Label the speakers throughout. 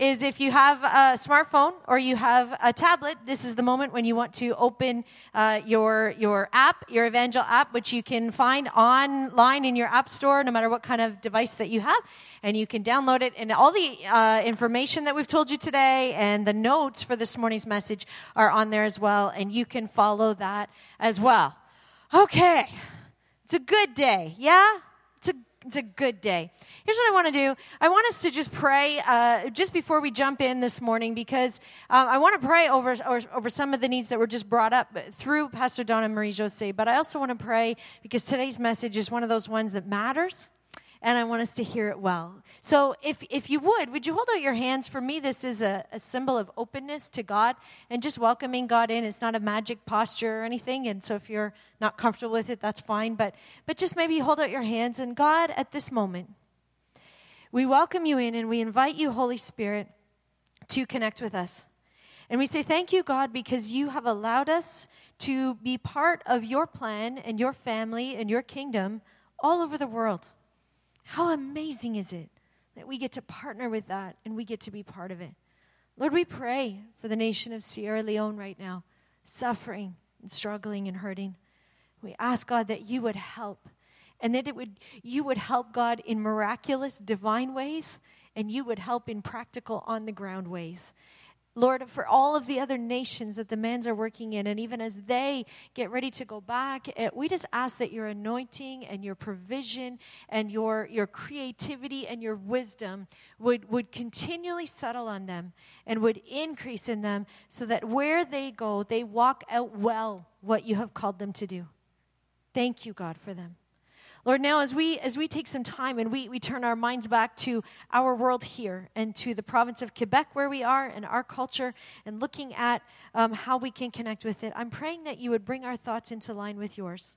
Speaker 1: is if you have a smartphone or you have a tablet, this is the moment when you want to open uh, your, your app, your Evangel app, which you can find online in your app store, no matter what kind of device that you have. And you can download it. And all the uh, information that we've told you today and the notes for this morning's message are on there as well. And you can follow that as well. Okay. It's a good day. Yeah? It's a good day. Here's what I want to do. I want us to just pray uh, just before we jump in this morning because um, I want to pray over, over, over some of the needs that were just brought up through Pastor Donna Marie Jose. But I also want to pray because today's message is one of those ones that matters and I want us to hear it well. So, if, if you would, would you hold out your hands? For me, this is a, a, symbol of openness to God and just welcoming God in. It's not a magic posture or anything. And so, if you're not comfortable with it, that's fine. But, but just maybe hold out your hands. And God, at this moment, we welcome you in and we invite you, Holy Spirit, to connect with us. And we say, Thank you, God, because you have allowed us to be part of your plan and your family and your kingdom all over the world. How amazing is it that we get to partner with that and we get to be part of it? Lord, we pray for the nation of Sierra Leone right now, suffering and struggling and hurting. We ask God that you would help and that it would you would help God in miraculous divine ways and you would help in practical on the ground ways. Lord, for all of the other nations that the mans are working in, and even as they get ready to go back, eh, we just ask that your anointing and your provision and your, your creativity and your wisdom would, would continually settle on them and would increase in them so that where they go, they walk out well what you have called them to do. Thank you, God, for them. Lord, now as we as we take some time and we, we turn our minds back to our world here and to the province of Quebec where we are and our culture and looking at um, how we can connect with it, I'm praying that you would bring our thoughts into line with yours.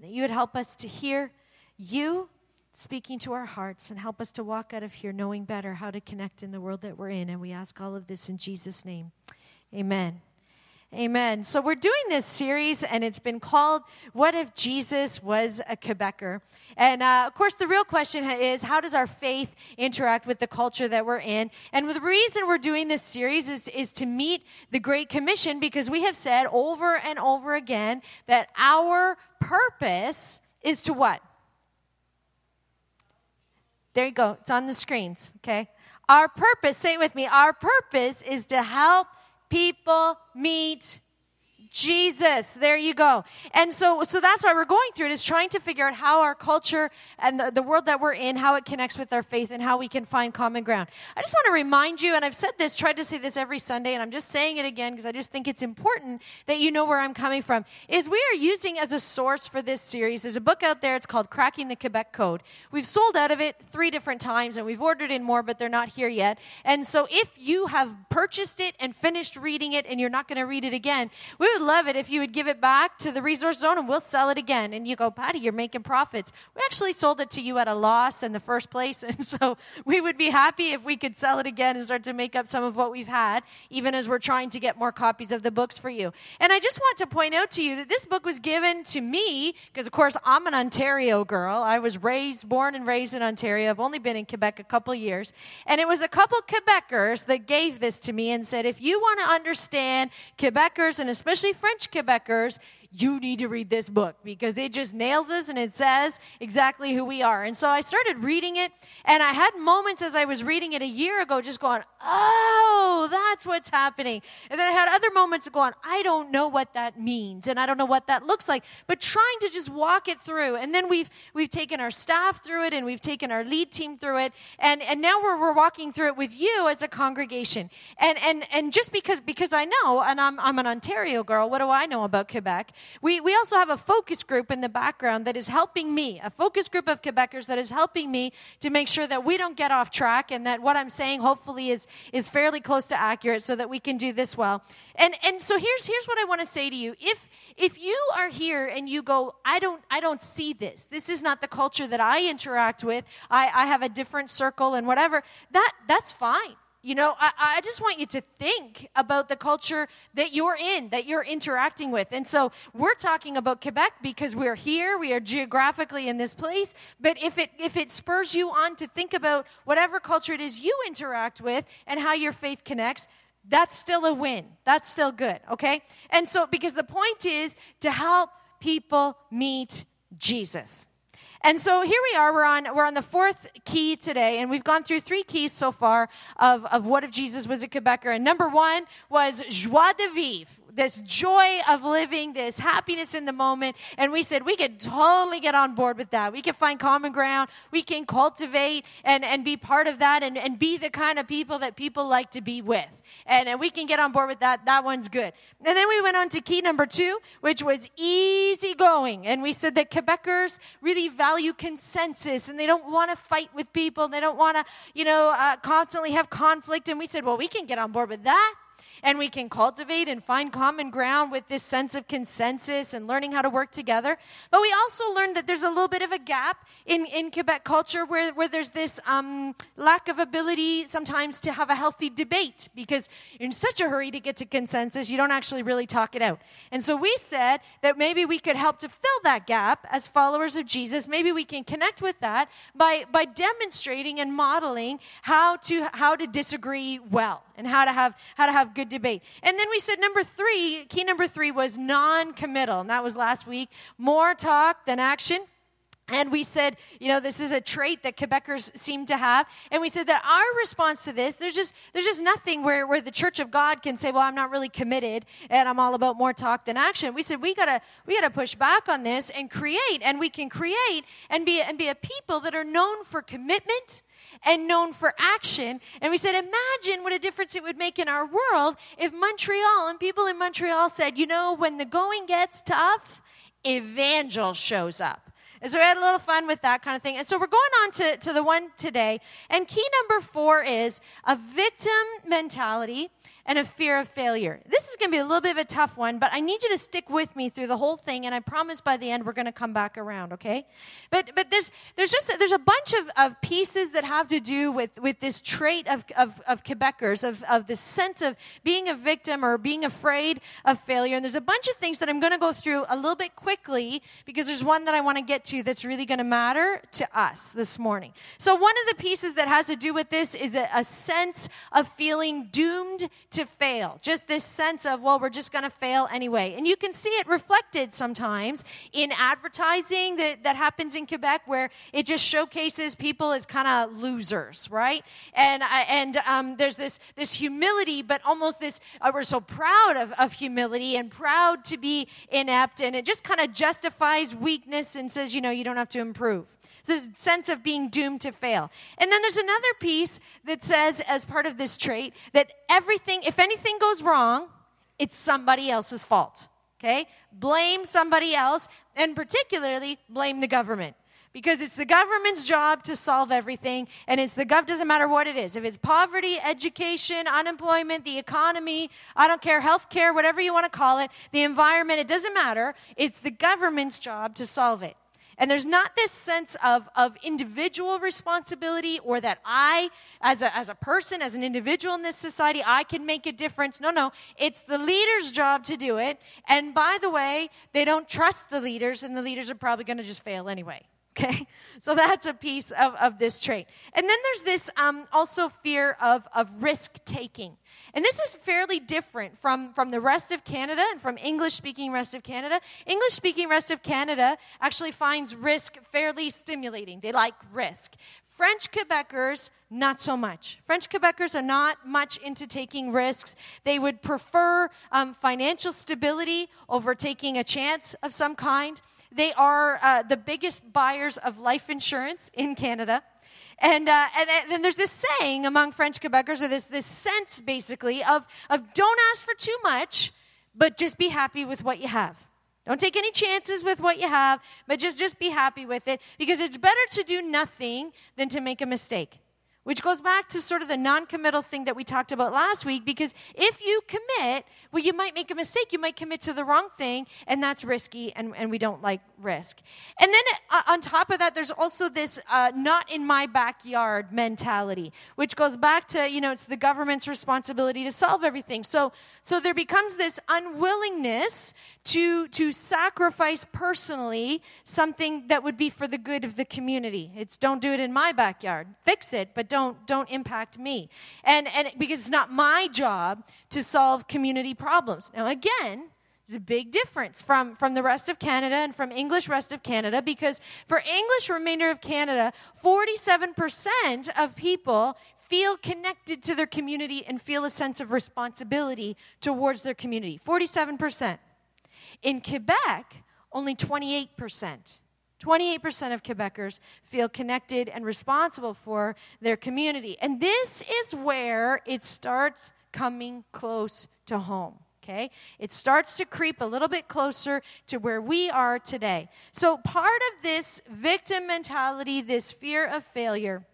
Speaker 1: That you would help us to hear you speaking to our hearts and help us to walk out of here knowing better how to connect in the world that we're in. And we ask all of this in Jesus' name. Amen. Amen. So we're doing this series, and it's been called "What If Jesus Was a Quebecer?" And uh, of course, the real question is, how does our faith interact with the culture that we're in? And the reason we're doing this series is, is to meet the Great Commission, because we have said over and over again that our purpose is to what? There you go. It's on the screens. Okay. Our purpose. Say it with me. Our purpose is to help people meet Jesus. There you go. And so, so that's why we're going through it is trying to figure out how our culture and the, the world that we're in, how it connects with our faith and how we can find common ground. I just want to remind you, and I've said this, tried to say this every Sunday, and I'm just saying it again because I just think it's important that you know where I'm coming from, is we are using as a source for this series, there's a book out there, it's called Cracking the Quebec Code. We've sold out of it three different times and we've ordered in more, but they're not here yet. And so if you have purchased it and finished reading it and you're not going to read it again, we would love it if you would give it back to the resource zone and we'll sell it again. And you go, Patty, you're making profits. We actually sold it to you at a loss in the first place. And so we would be happy if we could sell it again and start to make up some of what we've had, even as we're trying to get more copies of the books for you. And I just want to point out to you that this book was given to me because, of course, I'm an Ontario girl. I was raised, born and raised in Ontario. I've only been in Quebec a couple years. And it was a couple Quebecers that gave this to me and said, if you want to understand Quebecers and especially French Quebecers you need to read this book because it just nails us and it says exactly who we are. And so I started reading it, and I had moments as I was reading it a year ago just going, oh, that's what's happening. And then I had other moments of going, I don't know what that means, and I don't know what that looks like, but trying to just walk it through. And then we've, we've taken our staff through it, and we've taken our lead team through it, and, and now we're, we're walking through it with you as a congregation. And, and, and just because, because I know, and I'm, I'm an Ontario girl, what do I know about Quebec? We, we also have a focus group in the background that is helping me, a focus group of Quebecers that is helping me to make sure that we don't get off track and that what I'm saying hopefully is, is fairly close to accurate so that we can do this well. And, and so here's, here's what I want to say to you. If, if you are here and you go, I don't, I don't see this. This is not the culture that I interact with. I, I have a different circle and whatever. That, that's fine You know, I, I, just want you to think about the culture that you're in, that you're interacting with. And so we're talking about Quebec because we're here, we are geographically in this place. But if it, if it spurs you on to think about whatever culture it is you interact with and how your faith connects, that's still a win. That's still good, okay? And so, because the point is to help people meet Jesus. And so here we are, we're on, we're on the fourth key today, and we've gone through three keys so far of, of what if Jesus was a Quebecer. And number one was joie de vivre, this joy of living, this happiness in the moment. And we said we could totally get on board with that. We can find common ground. We can cultivate and, and be part of that and, and be the kind of people that people like to be with. And, and we can get on board with that. That one's good. And then we went on to key number two, which was easy going. And we said that Quebecers really value consensus and they don't want to fight with people. They don't want to, you know, uh, constantly have conflict. And we said, well, we can get on board with that and we can cultivate and find common ground with this sense of consensus and learning how to work together. But we also learned that there's a little bit of a gap in, in Quebec culture where, where there's this um, lack of ability sometimes to have a healthy debate because in such a hurry to get to consensus, you don't actually really talk it out. And so we said that maybe we could help to fill that gap as followers of Jesus. Maybe we can connect with that by, by demonstrating and modeling how to, how to disagree well and how to have, how to have good debate. And then we said number three, key number three was non committal. And that was last week. More talk than action. And we said, you know, this is a trait that Quebecers seem to have. And we said that our response to this, there's just, there's just nothing where, where the Church of God can say, well, I'm not really committed and I'm all about more talk than action. We said, we gotta, we gotta push back on this and create. And we can create and be, and be a people that are known for commitment and known for action. And we said, imagine what a difference it would make in our world if Montreal and people in Montreal said, you know, when the going gets tough, Evangel shows up. And so we had a little fun with that kind of thing. And so we're going on to, to the one today. And key number four is a victim mentality and a fear of failure. This is going to be a little bit of a tough one, but I need you to stick with me through the whole thing, and I promise by the end we're going to come back around, okay? But but there's there's just there's a bunch of, of pieces that have to do with, with this trait of, of, of Quebecers, of, of the sense of being a victim or being afraid of failure. And there's a bunch of things that I'm going to go through a little bit quickly because there's one that I want to get to that's really going to matter to us this morning. So one of the pieces that has to do with this is a, a sense of feeling doomed to fail. Just this sense of, well, we're just going to fail anyway. And you can see it reflected sometimes in advertising that, that happens in Quebec where it just showcases people as kind of losers, right? And, and um, there's this, this humility, but almost this, uh, we're so proud of, of humility and proud to be inept. And it just kind of justifies weakness and says, you know, you don't have to improve. So This sense of being doomed to fail. And then there's another piece that says, as part of this trait, that everything, if anything goes wrong, it's somebody else's fault. Okay? Blame somebody else, and particularly blame the government. Because it's the government's job to solve everything, and it's the gov doesn't matter what it is. If it's poverty, education, unemployment, the economy, I don't care, health care, whatever you want to call it, the environment, it doesn't matter. It's the government's job to solve it. And there's not this sense of, of individual responsibility or that I, as a, as a person, as an individual in this society, I can make a difference. No, no. It's the leader's job to do it. And by the way, they don't trust the leaders, and the leaders are probably going to just fail anyway. Okay? So that's a piece of, of this trait. And then there's this um, also fear of, of risk taking. And this is fairly different from, from the rest of Canada and from English speaking rest of Canada. English speaking rest of Canada actually finds risk fairly stimulating. They like risk. French Quebecers, not so much. French Quebecers are not much into taking risks. They would prefer um, financial stability over taking a chance of some kind. They are uh, the biggest buyers of life insurance in Canada. And, uh, and, and there's this saying among French Quebecers, or this, this sense basically of, of don't ask for too much, but just be happy with what you have. Don't take any chances with what you have, but just, just be happy with it because it's better to do nothing than to make a mistake. Which goes back to sort of the non committal thing that we talked about last week. Because if you commit, well, you might make a mistake. You might commit to the wrong thing, and that's risky, and, and we don't like risk. And then uh, on top of that, there's also this uh, not in my backyard mentality, which goes back to, you know, it's the government's responsibility to solve everything. So, so there becomes this unwillingness to, to sacrifice personally something that would be for the good of the community. It's don't do it in my backyard. Fix it, but don't, don't impact me. And, and because it's not my job to solve community problems. Now, again, there's a big difference from, from the rest of Canada and from English rest of Canada because for English remainder of Canada, 47% of people feel connected to their community and feel a sense of responsibility towards their community. 47%. In Quebec, only 28%. 28% of Quebecers feel connected and responsible for their community. And this is where it starts coming close to home. Okay? It starts to creep a little bit closer to where we are today. So, part of this victim mentality, this fear of failure,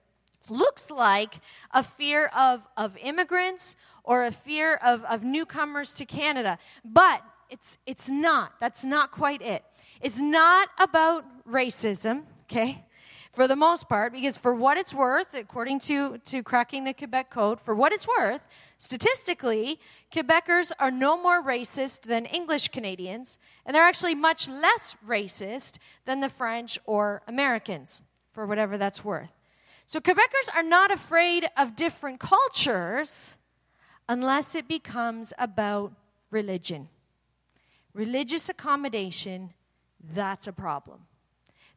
Speaker 1: looks like a fear of, of immigrants or a fear of, of newcomers to Canada. But it's, it's not. That's not quite it. It's not about racism, okay? For the most part, because for what it's worth, according to, to cracking the Quebec Code, for what it's worth, statistically, Quebecers are no more racist than English Canadians, and they're actually much less racist than the French or Americans, for whatever that's worth. So Quebecers are not afraid of different cultures unless it becomes about religion religious accommodation, that's a problem.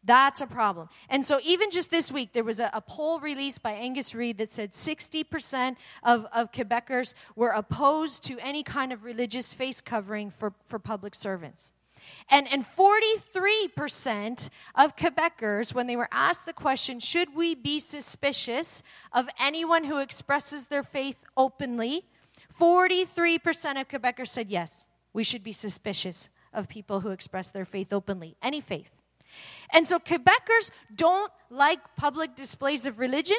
Speaker 1: That's a problem. And so, even just this week, there was a, a, poll released by Angus Reid that said 60% of, of Quebecers were opposed to any kind of religious face covering for, for public servants. And, and 43% of Quebecers, when they were asked the question, should we be suspicious of anyone who expresses their faith openly? 43% of Quebecers said yes we should be suspicious of people who express their faith openly, any faith. And so Quebecers don't like public displays of religion,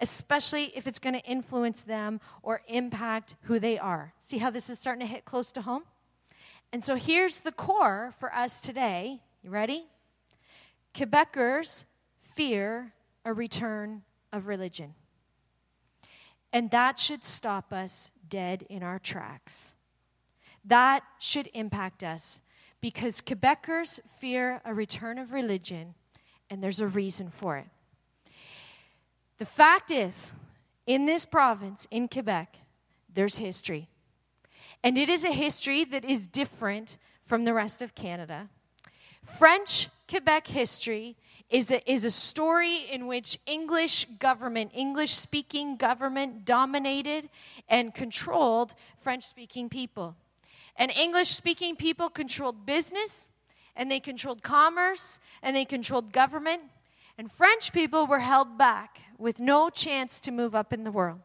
Speaker 1: especially if it's going to influence them or impact who they are. See how this is starting to hit close to home? And so here's the core for us today. You ready? Quebecers fear a return of religion. And that should stop us dead in our tracks. That should impact us because Quebecers fear a return of religion, and there's a reason for it. The fact is, in this province, in Quebec, there's history. And it is a history that is different from the rest of Canada. French Quebec history is a, is a story in which English government, English speaking government, dominated and controlled French speaking people. And English speaking people controlled business, and they controlled commerce, and they controlled government. And French people were held back with no chance to move up in the world.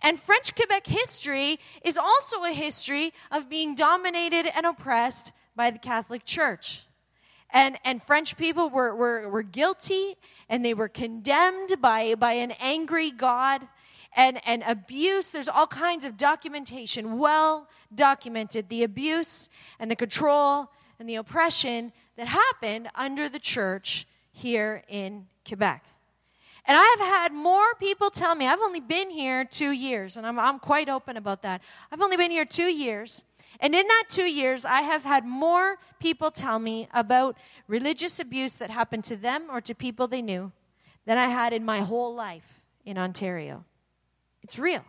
Speaker 1: And French Quebec history is also a history of being dominated and oppressed by the Catholic Church. And, and French people were, were, were guilty and they were condemned by, by an angry God and, and abuse. There's all kinds of documentation, well documented, the abuse and the control and the oppression that happened under the church here in Quebec. And I have had more people tell me, I've only been here two years, and I'm, I'm quite open about that. I've only been here two years. And in that two years, I have had more people tell me about religious abuse that happened to them or to people they knew than I had in my whole life in Ontario. It's real.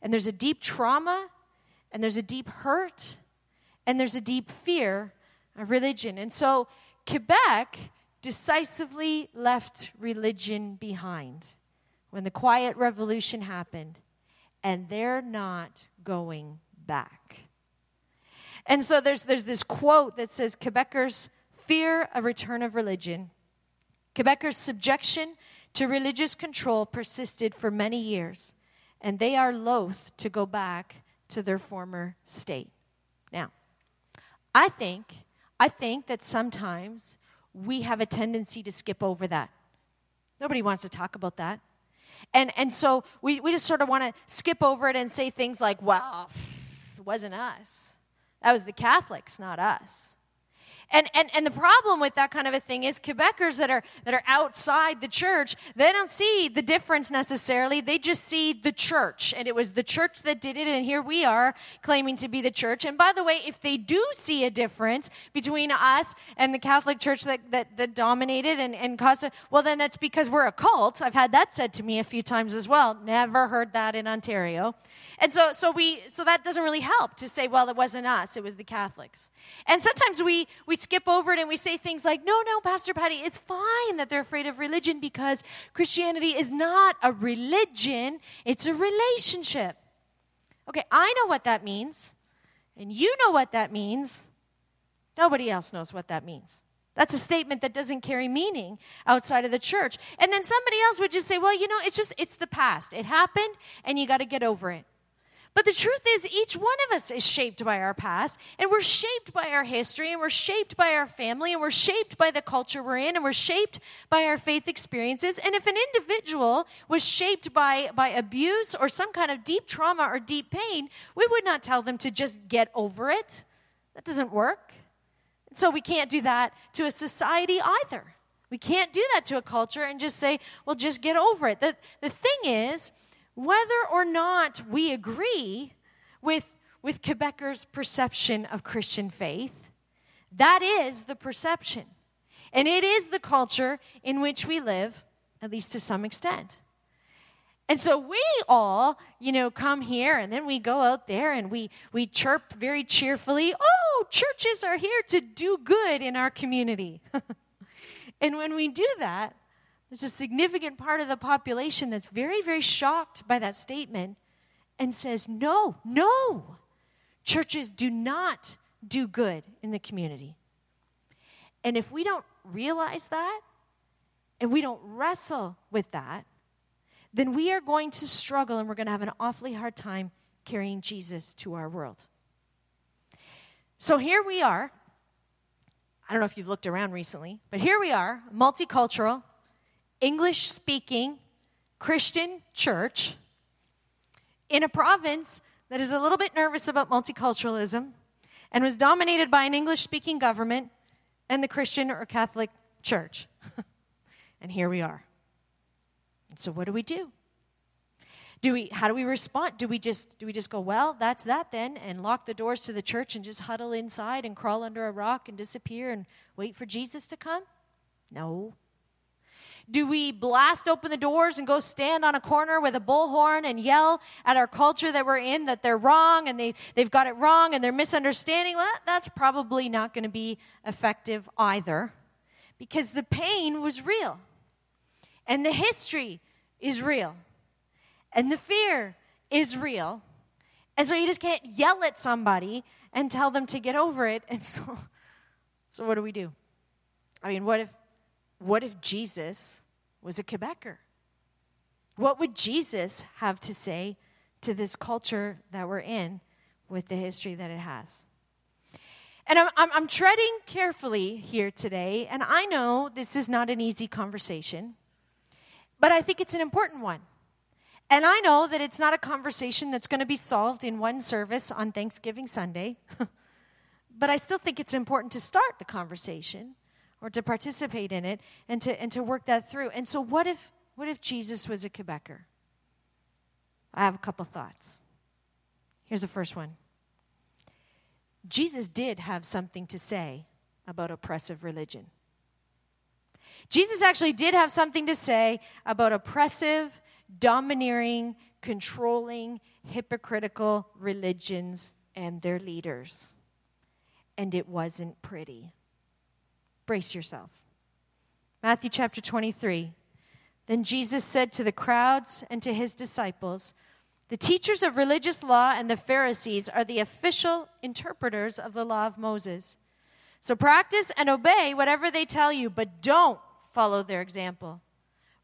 Speaker 1: And there's a deep trauma, and there's a deep hurt, and there's a deep fear of religion. And so Quebec decisively left religion behind when the quiet revolution happened, and they're not going back. And so there's, there's this quote that says Quebecers fear a return of religion. Quebecers' subjection to religious control persisted for many years, and they are loath to go back to their former state. Now, I think, I think that sometimes we have a tendency to skip over that. Nobody wants to talk about that. And, and so we, we just sort of want to skip over it and say things like, well, it wasn't us. That was the Catholics, not us. And, and, and the problem with that kind of a thing is Quebecers that are, that are outside the church, they don't see the difference necessarily. They just see the church. And it was the church that did it. And here we are claiming to be the church. And by the way, if they do see a difference between us and the Catholic Church that, that, that dominated and, and caused it, well, then that's because we're a cult. I've had that said to me a few times as well. Never heard that in Ontario. And so, so we, so that doesn't really help to say, well, it wasn't us. It was the Catholics. And sometimes we, we skip over it and we say things like, no, no, Pastor Patty, it's fine that they're afraid of religion because Christianity is not a religion, it's a relationship. Okay, I know what that means, and you know what that means. Nobody else knows what that means. That's a statement that doesn't carry meaning outside of the church. And then somebody else would just say, well, you know, it's just, it's the past. It happened, and you got to get over it. But the truth is, each one of us is shaped by our past, and we're shaped by our history, and we're shaped by our family, and we're shaped by the culture we're in, and we're shaped by our faith experiences. And if an individual was shaped by, by abuse or some kind of deep trauma or deep pain, we would not tell them to just get over it. That doesn't work. So we can't do that to a society either. We can't do that to a culture and just say, well, just get over it. The, the thing is, whether or not we agree with, with Quebecers' perception of Christian faith, that is the perception. And it is the culture in which we live, at least to some extent. And so we all, you know, come here and then we go out there and we, we chirp very cheerfully, oh, churches are here to do good in our community. and when we do that, there's a significant part of the population that's very, very shocked by that statement and says, no, no, churches do not do good in the community. And if we don't realize that and we don't wrestle with that, then we are going to struggle and we're going to have an awfully hard time carrying Jesus to our world. So here we are. I don't know if you've looked around recently, but here we are, multicultural, English speaking Christian church in a province that is a little bit nervous about multiculturalism and was dominated by an English speaking government and the Christian or Catholic church. and here we are. And so what do we do? Do we how do we respond? Do we just do we just go, well, that's that then and lock the doors to the church and just huddle inside and crawl under a rock and disappear and wait for Jesus to come? No. Do we blast open the doors and go stand on a corner with a bullhorn and yell at our culture that we're in that they're wrong and they, they've got it wrong and they're misunderstanding? Well, that's probably not going to be effective either because the pain was real and the history is real and the fear is real. And so you just can't yell at somebody and tell them to get over it. And so, so what do we do? I mean, what if what if Jesus was a Quebecer? What would Jesus have to say to this culture that we're in with the history that it has? And I'm, I'm, I'm, treading carefully here today, and I know this is not an easy conversation, but I think it's an important one. And I know that it's not a conversation that's going to be solved in one service on Thanksgiving Sunday, but I still think it's important to start the conversation or to participate in it and to, and to work that through. And so, what if, what if Jesus was a Quebecer? I have a couple thoughts. Here's the first one Jesus did have something to say about oppressive religion. Jesus actually did have something to say about oppressive, domineering, controlling, hypocritical religions and their leaders. And it wasn't pretty. Brace yourself. Matthew chapter 23. Then Jesus said to the crowds and to his disciples, The teachers of religious law and the Pharisees are the official interpreters of the law of Moses. So practice and obey whatever they tell you, but don't follow their example.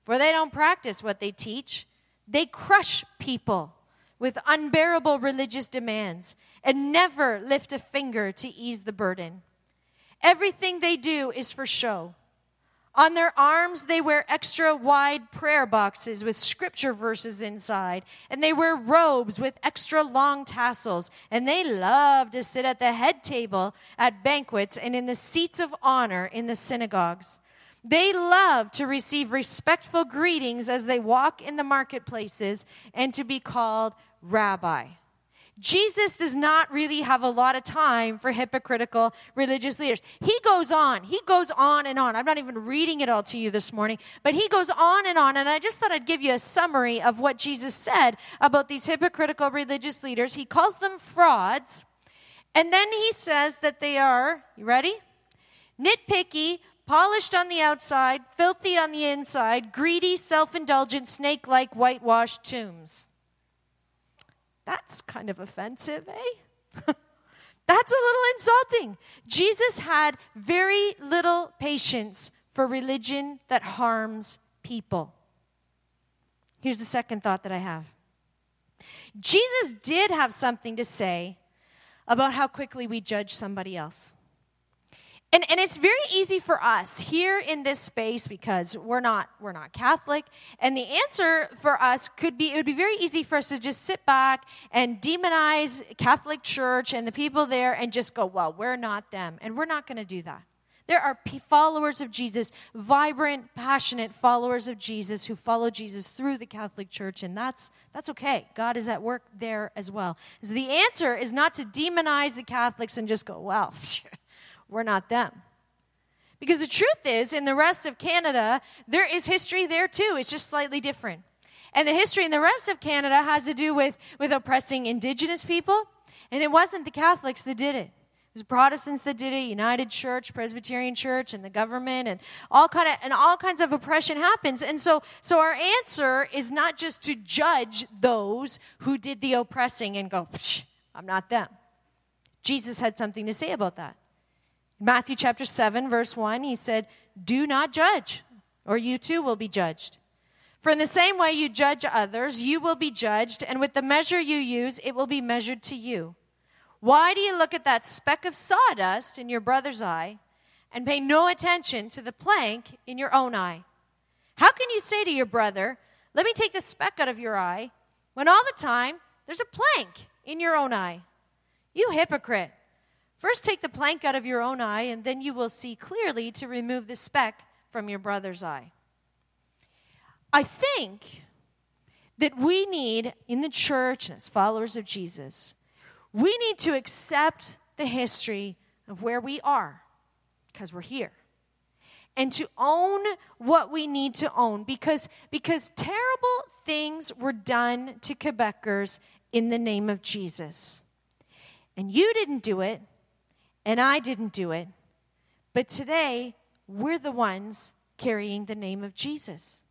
Speaker 1: For they don't practice what they teach, they crush people with unbearable religious demands and never lift a finger to ease the burden. Everything they do is for show. On their arms, they wear extra wide prayer boxes with scripture verses inside. And they wear robes with extra long tassels. And they love to sit at the head table at banquets and in the seats of honor in the synagogues. They love to receive respectful greetings as they walk in the marketplaces and to be called rabbi. Jesus does not really have a lot of time for hypocritical religious leaders. He goes on, he goes on and on. I'm not even reading it all to you this morning, but he goes on and on. And I just thought I'd give you a summary of what Jesus said about these hypocritical religious leaders. He calls them frauds, and then he says that they are, you ready? Nitpicky, polished on the outside, filthy on the inside, greedy, self indulgent, snake like, whitewashed tombs. That's kind of offensive, eh? That's a little insulting. Jesus had very little patience for religion that harms people. Here's the second thought that I have Jesus did have something to say about how quickly we judge somebody else. And, and it's very easy for us here in this space because we're not, we're not Catholic. And the answer for us could be, it would be very easy for us to just sit back and demonize Catholic Church and the people there and just go, well, we're not them. And we're not going to do that. There are followers of Jesus, vibrant, passionate followers of Jesus who follow Jesus through the Catholic Church, and that's, that's okay. God is at work there as well. So the answer is not to demonize the Catholics and just go, well, we're not them. Because the truth is, in the rest of Canada, there is history there too. It's just slightly different. And the history in the rest of Canada has to do with, with oppressing Indigenous people. And it wasn't the Catholics that did it. It was Protestants that did it, United Church, Presbyterian Church, and the government, and all kind of and all kinds of oppression happens. And so, so our answer is not just to judge those who did the oppressing and go, "I'm not them." Jesus had something to say about that. Matthew chapter 7, verse 1, he said, Do not judge, or you too will be judged. For in the same way you judge others, you will be judged, and with the measure you use, it will be measured to you. Why do you look at that speck of sawdust in your brother's eye and pay no attention to the plank in your own eye? How can you say to your brother, Let me take the speck out of your eye, when all the time there's a plank in your own eye? You hypocrite! First, take the plank out of your own eye, and then you will see clearly to remove the speck from your brother's eye. I think that we need, in the church as followers of Jesus, we need to accept the history of where we are, because we're here. And to own what we need to own because, because terrible things were done to Quebecers in the name of Jesus. And you didn't do it, and I didn't do it. But today, we're the ones carrying the name of Jesus.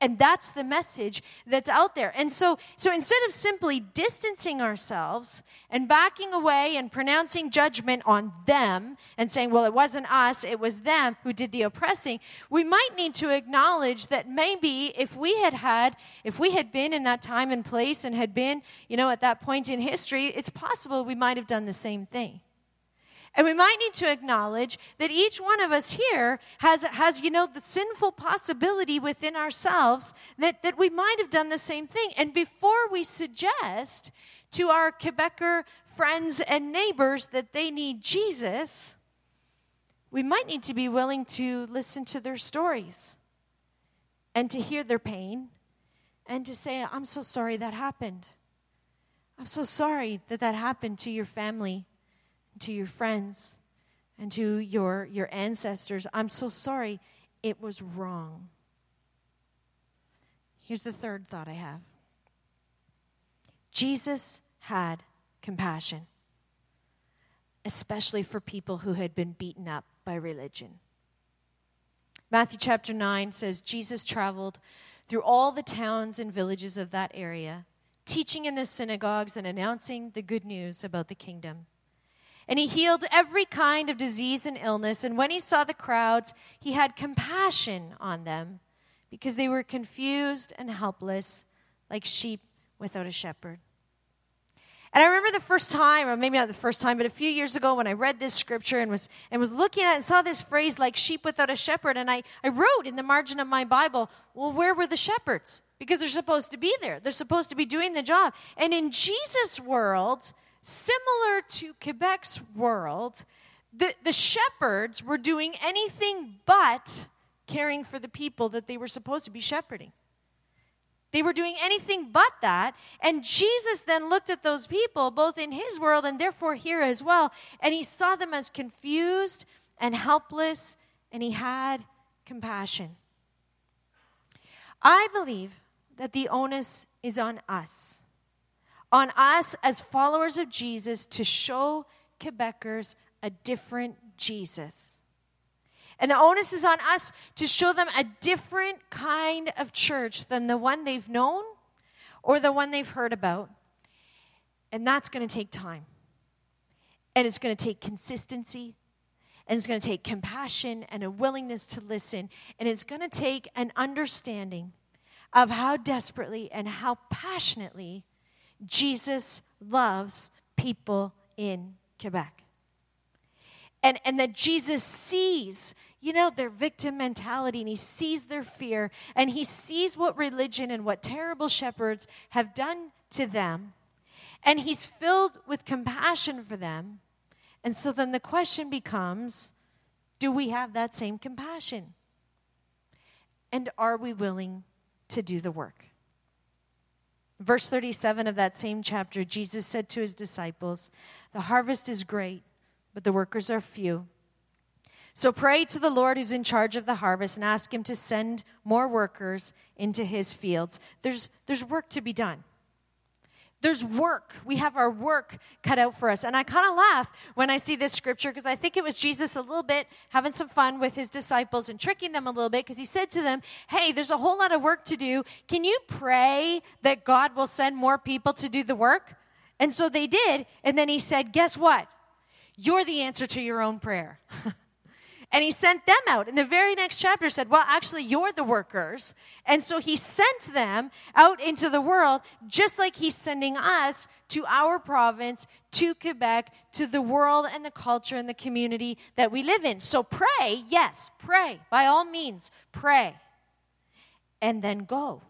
Speaker 1: And that's the message that's out there. And so, so instead of simply distancing ourselves and backing away and pronouncing judgment on them and saying, well, it wasn't us, it was them who did the oppressing, we might need to acknowledge that maybe if we had had, if we had been in that time and place and had been, you know, at that point in history, it's possible we might have done the same thing. And we might need to acknowledge that each one of us here has, has, you know, the sinful possibility within ourselves that, that we might have done the same thing. And before we suggest to our Quebecer friends and neighbors that they need Jesus, we might need to be willing to listen to their stories and to hear their pain and to say, I'm so sorry that happened. I'm so sorry that that happened to your family to your friends and to your, your ancestors, I'm so sorry, it was wrong. Here's the third thought I have Jesus had compassion, especially for people who had been beaten up by religion. Matthew chapter 9 says Jesus traveled through all the towns and villages of that area, teaching in the synagogues and announcing the good news about the kingdom. And he healed every kind of disease and illness. And when he saw the crowds, he had compassion on them because they were confused and helpless, like sheep without a shepherd. And I remember the first time, or maybe not the first time, but a few years ago when I read this scripture and was and was looking at it and saw this phrase like sheep without a shepherd. And I, I wrote in the margin of my Bible, well, where were the shepherds? Because they're supposed to be there. They're supposed to be doing the job. And in Jesus' world, similar to Quebec's world, the, the shepherds were doing anything but caring for the people that they were supposed to be shepherding. They were doing anything but that. And Jesus then looked at those people, both in his world and therefore here as well, and he saw them as confused and helpless, and he had compassion. I believe that the onus is on us, on us as followers of Jesus to show Quebecers a different Jesus. And the onus is on us to show them a different kind of church than the one they've known or the one they've heard about. And that's going to take time. And it's going to take consistency. And it's going to take compassion and a willingness to listen. And it's going to take an understanding of how desperately and how passionately Jesus loves people in Quebec. And, and that Jesus sees you know, their victim mentality and he sees their fear and he sees what religion and what terrible shepherds have done to them. And he's filled with compassion for them. And so then the question becomes do we have that same compassion? And are we willing to do the work? Verse 37 of that same chapter, Jesus said to his disciples, The harvest is great, but the workers are few. So pray to the Lord who's in charge of the harvest and ask him to send more workers into his fields. There's, there's work to be done. There's work. We have our work cut out for us. And I kind of laugh when I see this scripture because I think it was Jesus a little bit having some fun with his disciples and tricking them a little bit because he said to them, Hey, there's a whole lot of work to do. Can you pray that God will send more people to do the work? And so they did. And then he said, Guess what? You're the answer to your own prayer. And he sent them out. And the very next chapter said, Well, actually, you're the workers. And so he sent them out into the world, just like he's sending us to our province, to Quebec, to the world and the culture and the community that we live in. So pray, yes, pray. By all means, pray. And then go.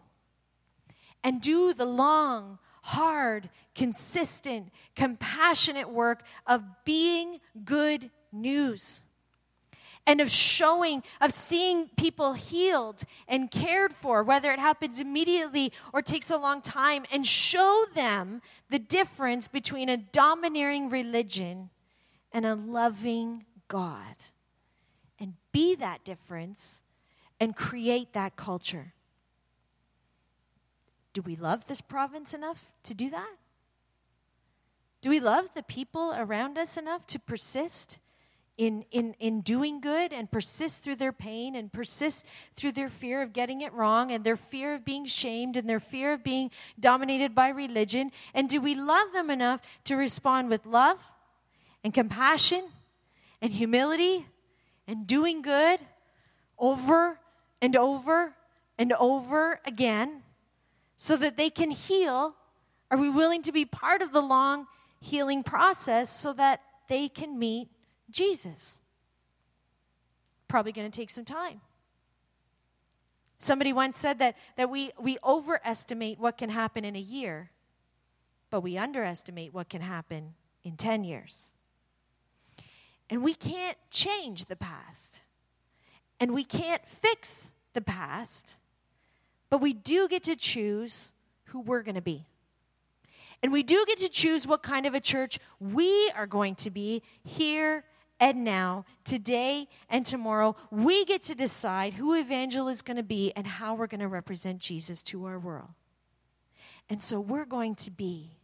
Speaker 1: And do the long, hard, consistent, compassionate work of being good news and of showing, of seeing people healed and cared for, whether it happens immediately or takes a long time, and show them the difference between a domineering religion and a loving God. And be that difference and create that culture. Do we love this province enough to do that? Do we love the people around us enough to persist? In, in, in doing good and persist through their pain and persist through their fear of getting it wrong and their fear of being shamed and their fear of being dominated by religion? And do we love them enough to respond with love and compassion and humility and doing good over and over and over again so that they can heal? Are we willing to be part of the long healing process so that they can meet Jesus. Probably going to take some time. Somebody once said that, that we, we overestimate what can happen in a year, but we underestimate what can happen in 10 years. And we can't change the past, and we can't fix the past, but we do get to choose who we're going to be. And we do get to choose what kind of a church we are going to be here and now, today and tomorrow, we get to decide who Evangel is going to be and how we're going to represent Jesus to our world. And so we're going to be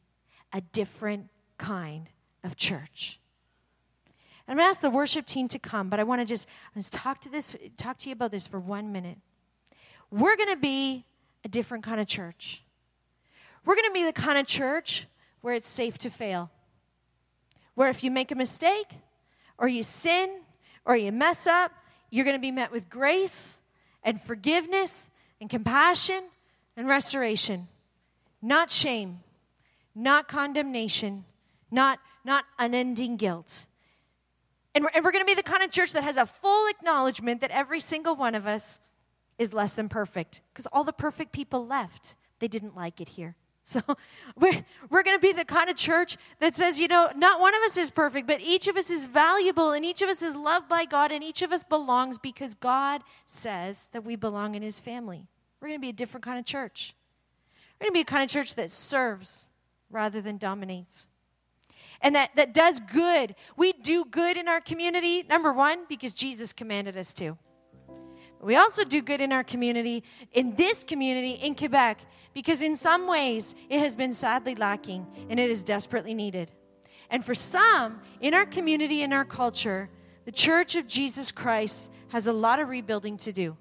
Speaker 1: a different kind of church. I'm going to ask the worship team to come, but I want to just, just talk to this, talk to you about this for one minute. We're going to be a different kind of church. We're going to be the kind of church where it's safe to fail. Where if you make a mistake, or you sin or you mess up, you're going to be met with grace and forgiveness and compassion and restoration. Not shame, not condemnation, not, not unending guilt. And we're, and we're going to be the kind of church that has a full acknowledgement that every single one of us is less than perfect because all the perfect people left. They didn't like it here. So we're, we're going to be the kind of church that says, you know, not one of us is perfect, but each of us is valuable and each of us is loved by God and each of us belongs because God says that we belong in his family. We're going to be a different kind of church. We're going to be a kind of church that serves rather than dominates. And that, that does good. We do good in our community, number one, because Jesus commanded us to. We also do good in our community, in this community in Quebec, because in some ways it has been sadly lacking and it is desperately needed. And for some in our community, in our culture, the Church of Jesus Christ has a lot of rebuilding to do.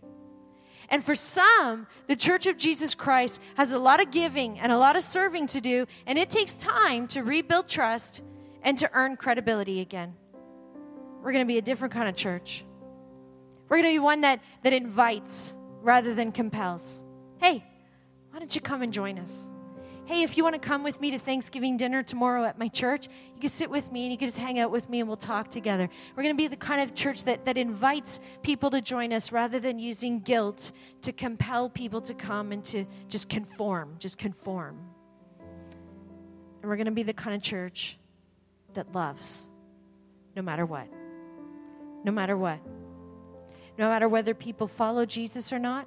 Speaker 1: And for some, the Church of Jesus Christ has a lot of giving and a lot of serving to do, and it takes time to rebuild trust and to earn credibility again. We're going to be a different kind of church. We're going to be one that, that invites rather than compels. Hey, why don't you come and join us? Hey, if you want to come with me to Thanksgiving dinner tomorrow at my church, you can sit with me and you can just hang out with me and we'll talk together. We're going to be the kind of church that, that invites people to join us rather than using guilt to compel people to come and to just conform, just conform. And we're going to be the kind of church that loves no matter what. No matter what no matter whether people follow Jesus or not,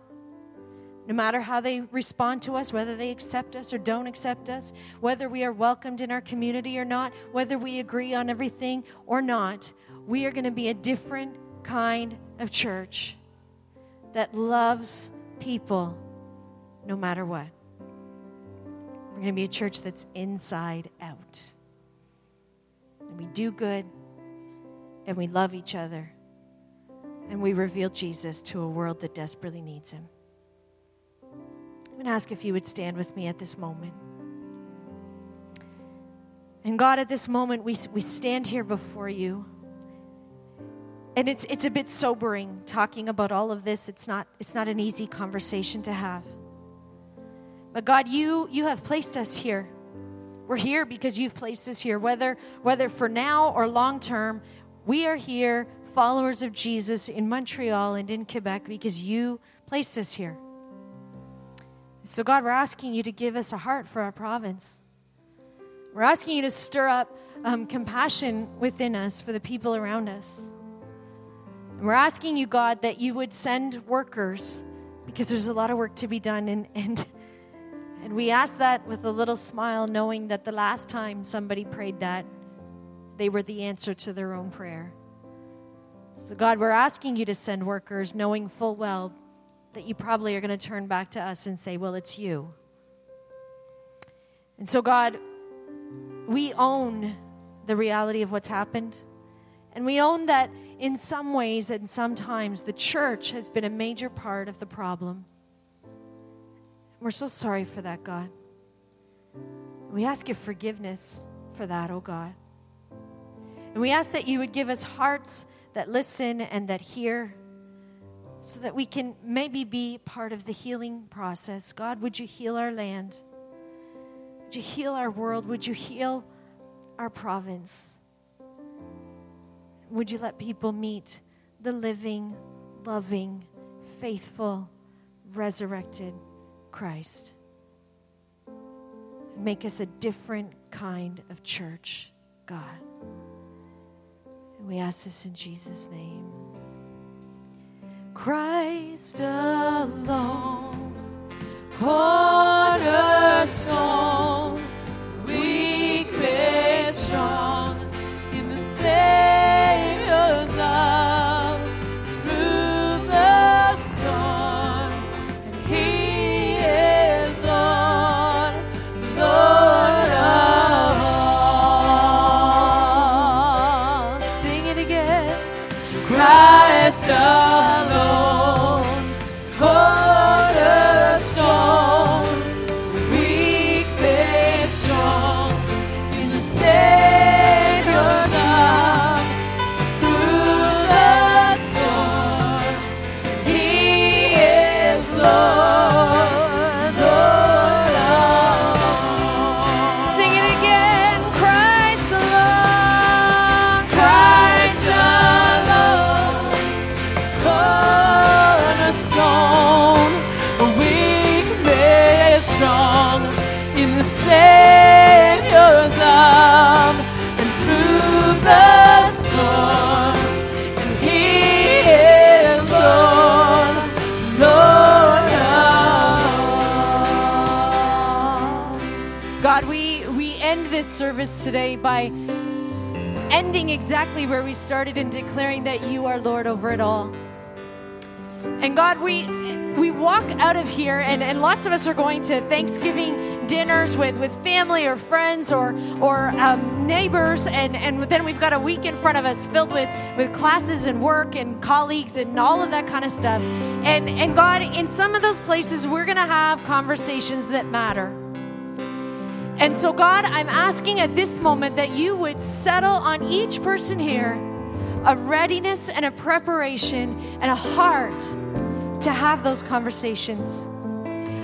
Speaker 1: no matter how they respond to us, whether they accept us or don't accept us, whether we are welcomed in our community or not, whether we agree on everything or not, we are going to be a different kind of church that loves people no matter what. We're going to be a church that's inside out. And we do good and we love each other and we reveal Jesus to a world that desperately needs him. I'm going to ask if you would stand with me at this moment. And God, at this moment, we, we stand here before you. And it's, it's a bit sobering talking about all of this. It's not, it's not an easy conversation to have. But God, you, you have placed us here. We're here because you've placed us here, whether, whether for now or long term, we are here followers of Jesus in Montreal and in Quebec because you placed us here. So, God, we're asking you to give us a heart for our province. We're asking you to stir up um, compassion within us for the people around us. And we're asking you, God, that you would send workers because there's a lot of work to be done. And, and, and we ask that with a little smile, knowing that the last time somebody prayed that, they were the answer to their own prayer. So, God, we're asking you to send workers, knowing full well that you probably are going to turn back to us and say, Well, it's you. And so, God, we own the reality of what's happened. And we own that in some ways and sometimes the church has been a major part of the problem. We're so sorry for that, God. We ask you forgiveness for that, oh God. And we ask that you would give us hearts that listen and that hear so that we can maybe be part of the healing process. God, would you heal our land? Would you heal our world? Would you heal our province? Would you let people meet the living, loving, faithful, resurrected Christ? Make us a different kind of church, God. And we ask this in Jesus' name. Christ alone, cornerstone, weak made strong exactly where we started and declaring that you are Lord over it all. And God, we we walk out of here, and, and lots of us are going to Thanksgiving dinners with, with family or friends or, or um, neighbors, and, and then we've got a week in front of us filled with, with classes and work and colleagues and all of that kind of stuff. And, and God, in some of those places, we're to have conversations that matter. And so, God, I'm asking at this moment that you would settle on each person here a readiness and a preparation and a heart to have those conversations.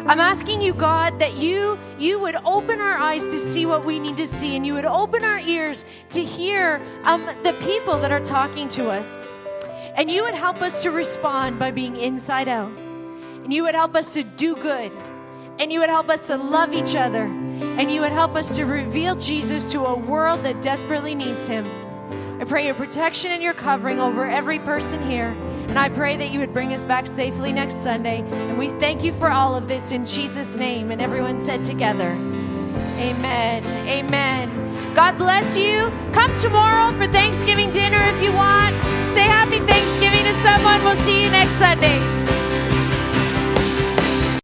Speaker 1: I'm asking you, God, that you you would open our eyes to see what we need to see, and you would open our ears to hear um, the people that are talking to us, and you would help us to respond by being inside out, and you would help us to do good, and you would help us to love each other, and you would help us to reveal Jesus to a world that desperately needs Him. I pray your protection and your covering over every person here. And I pray that you would bring us back safely next Sunday. And we thank you for all of this in Jesus' name. And everyone said together, Amen. Amen. God bless you. Come tomorrow for Thanksgiving dinner if you want. Say happy Thanksgiving to someone. We'll see you next Sunday.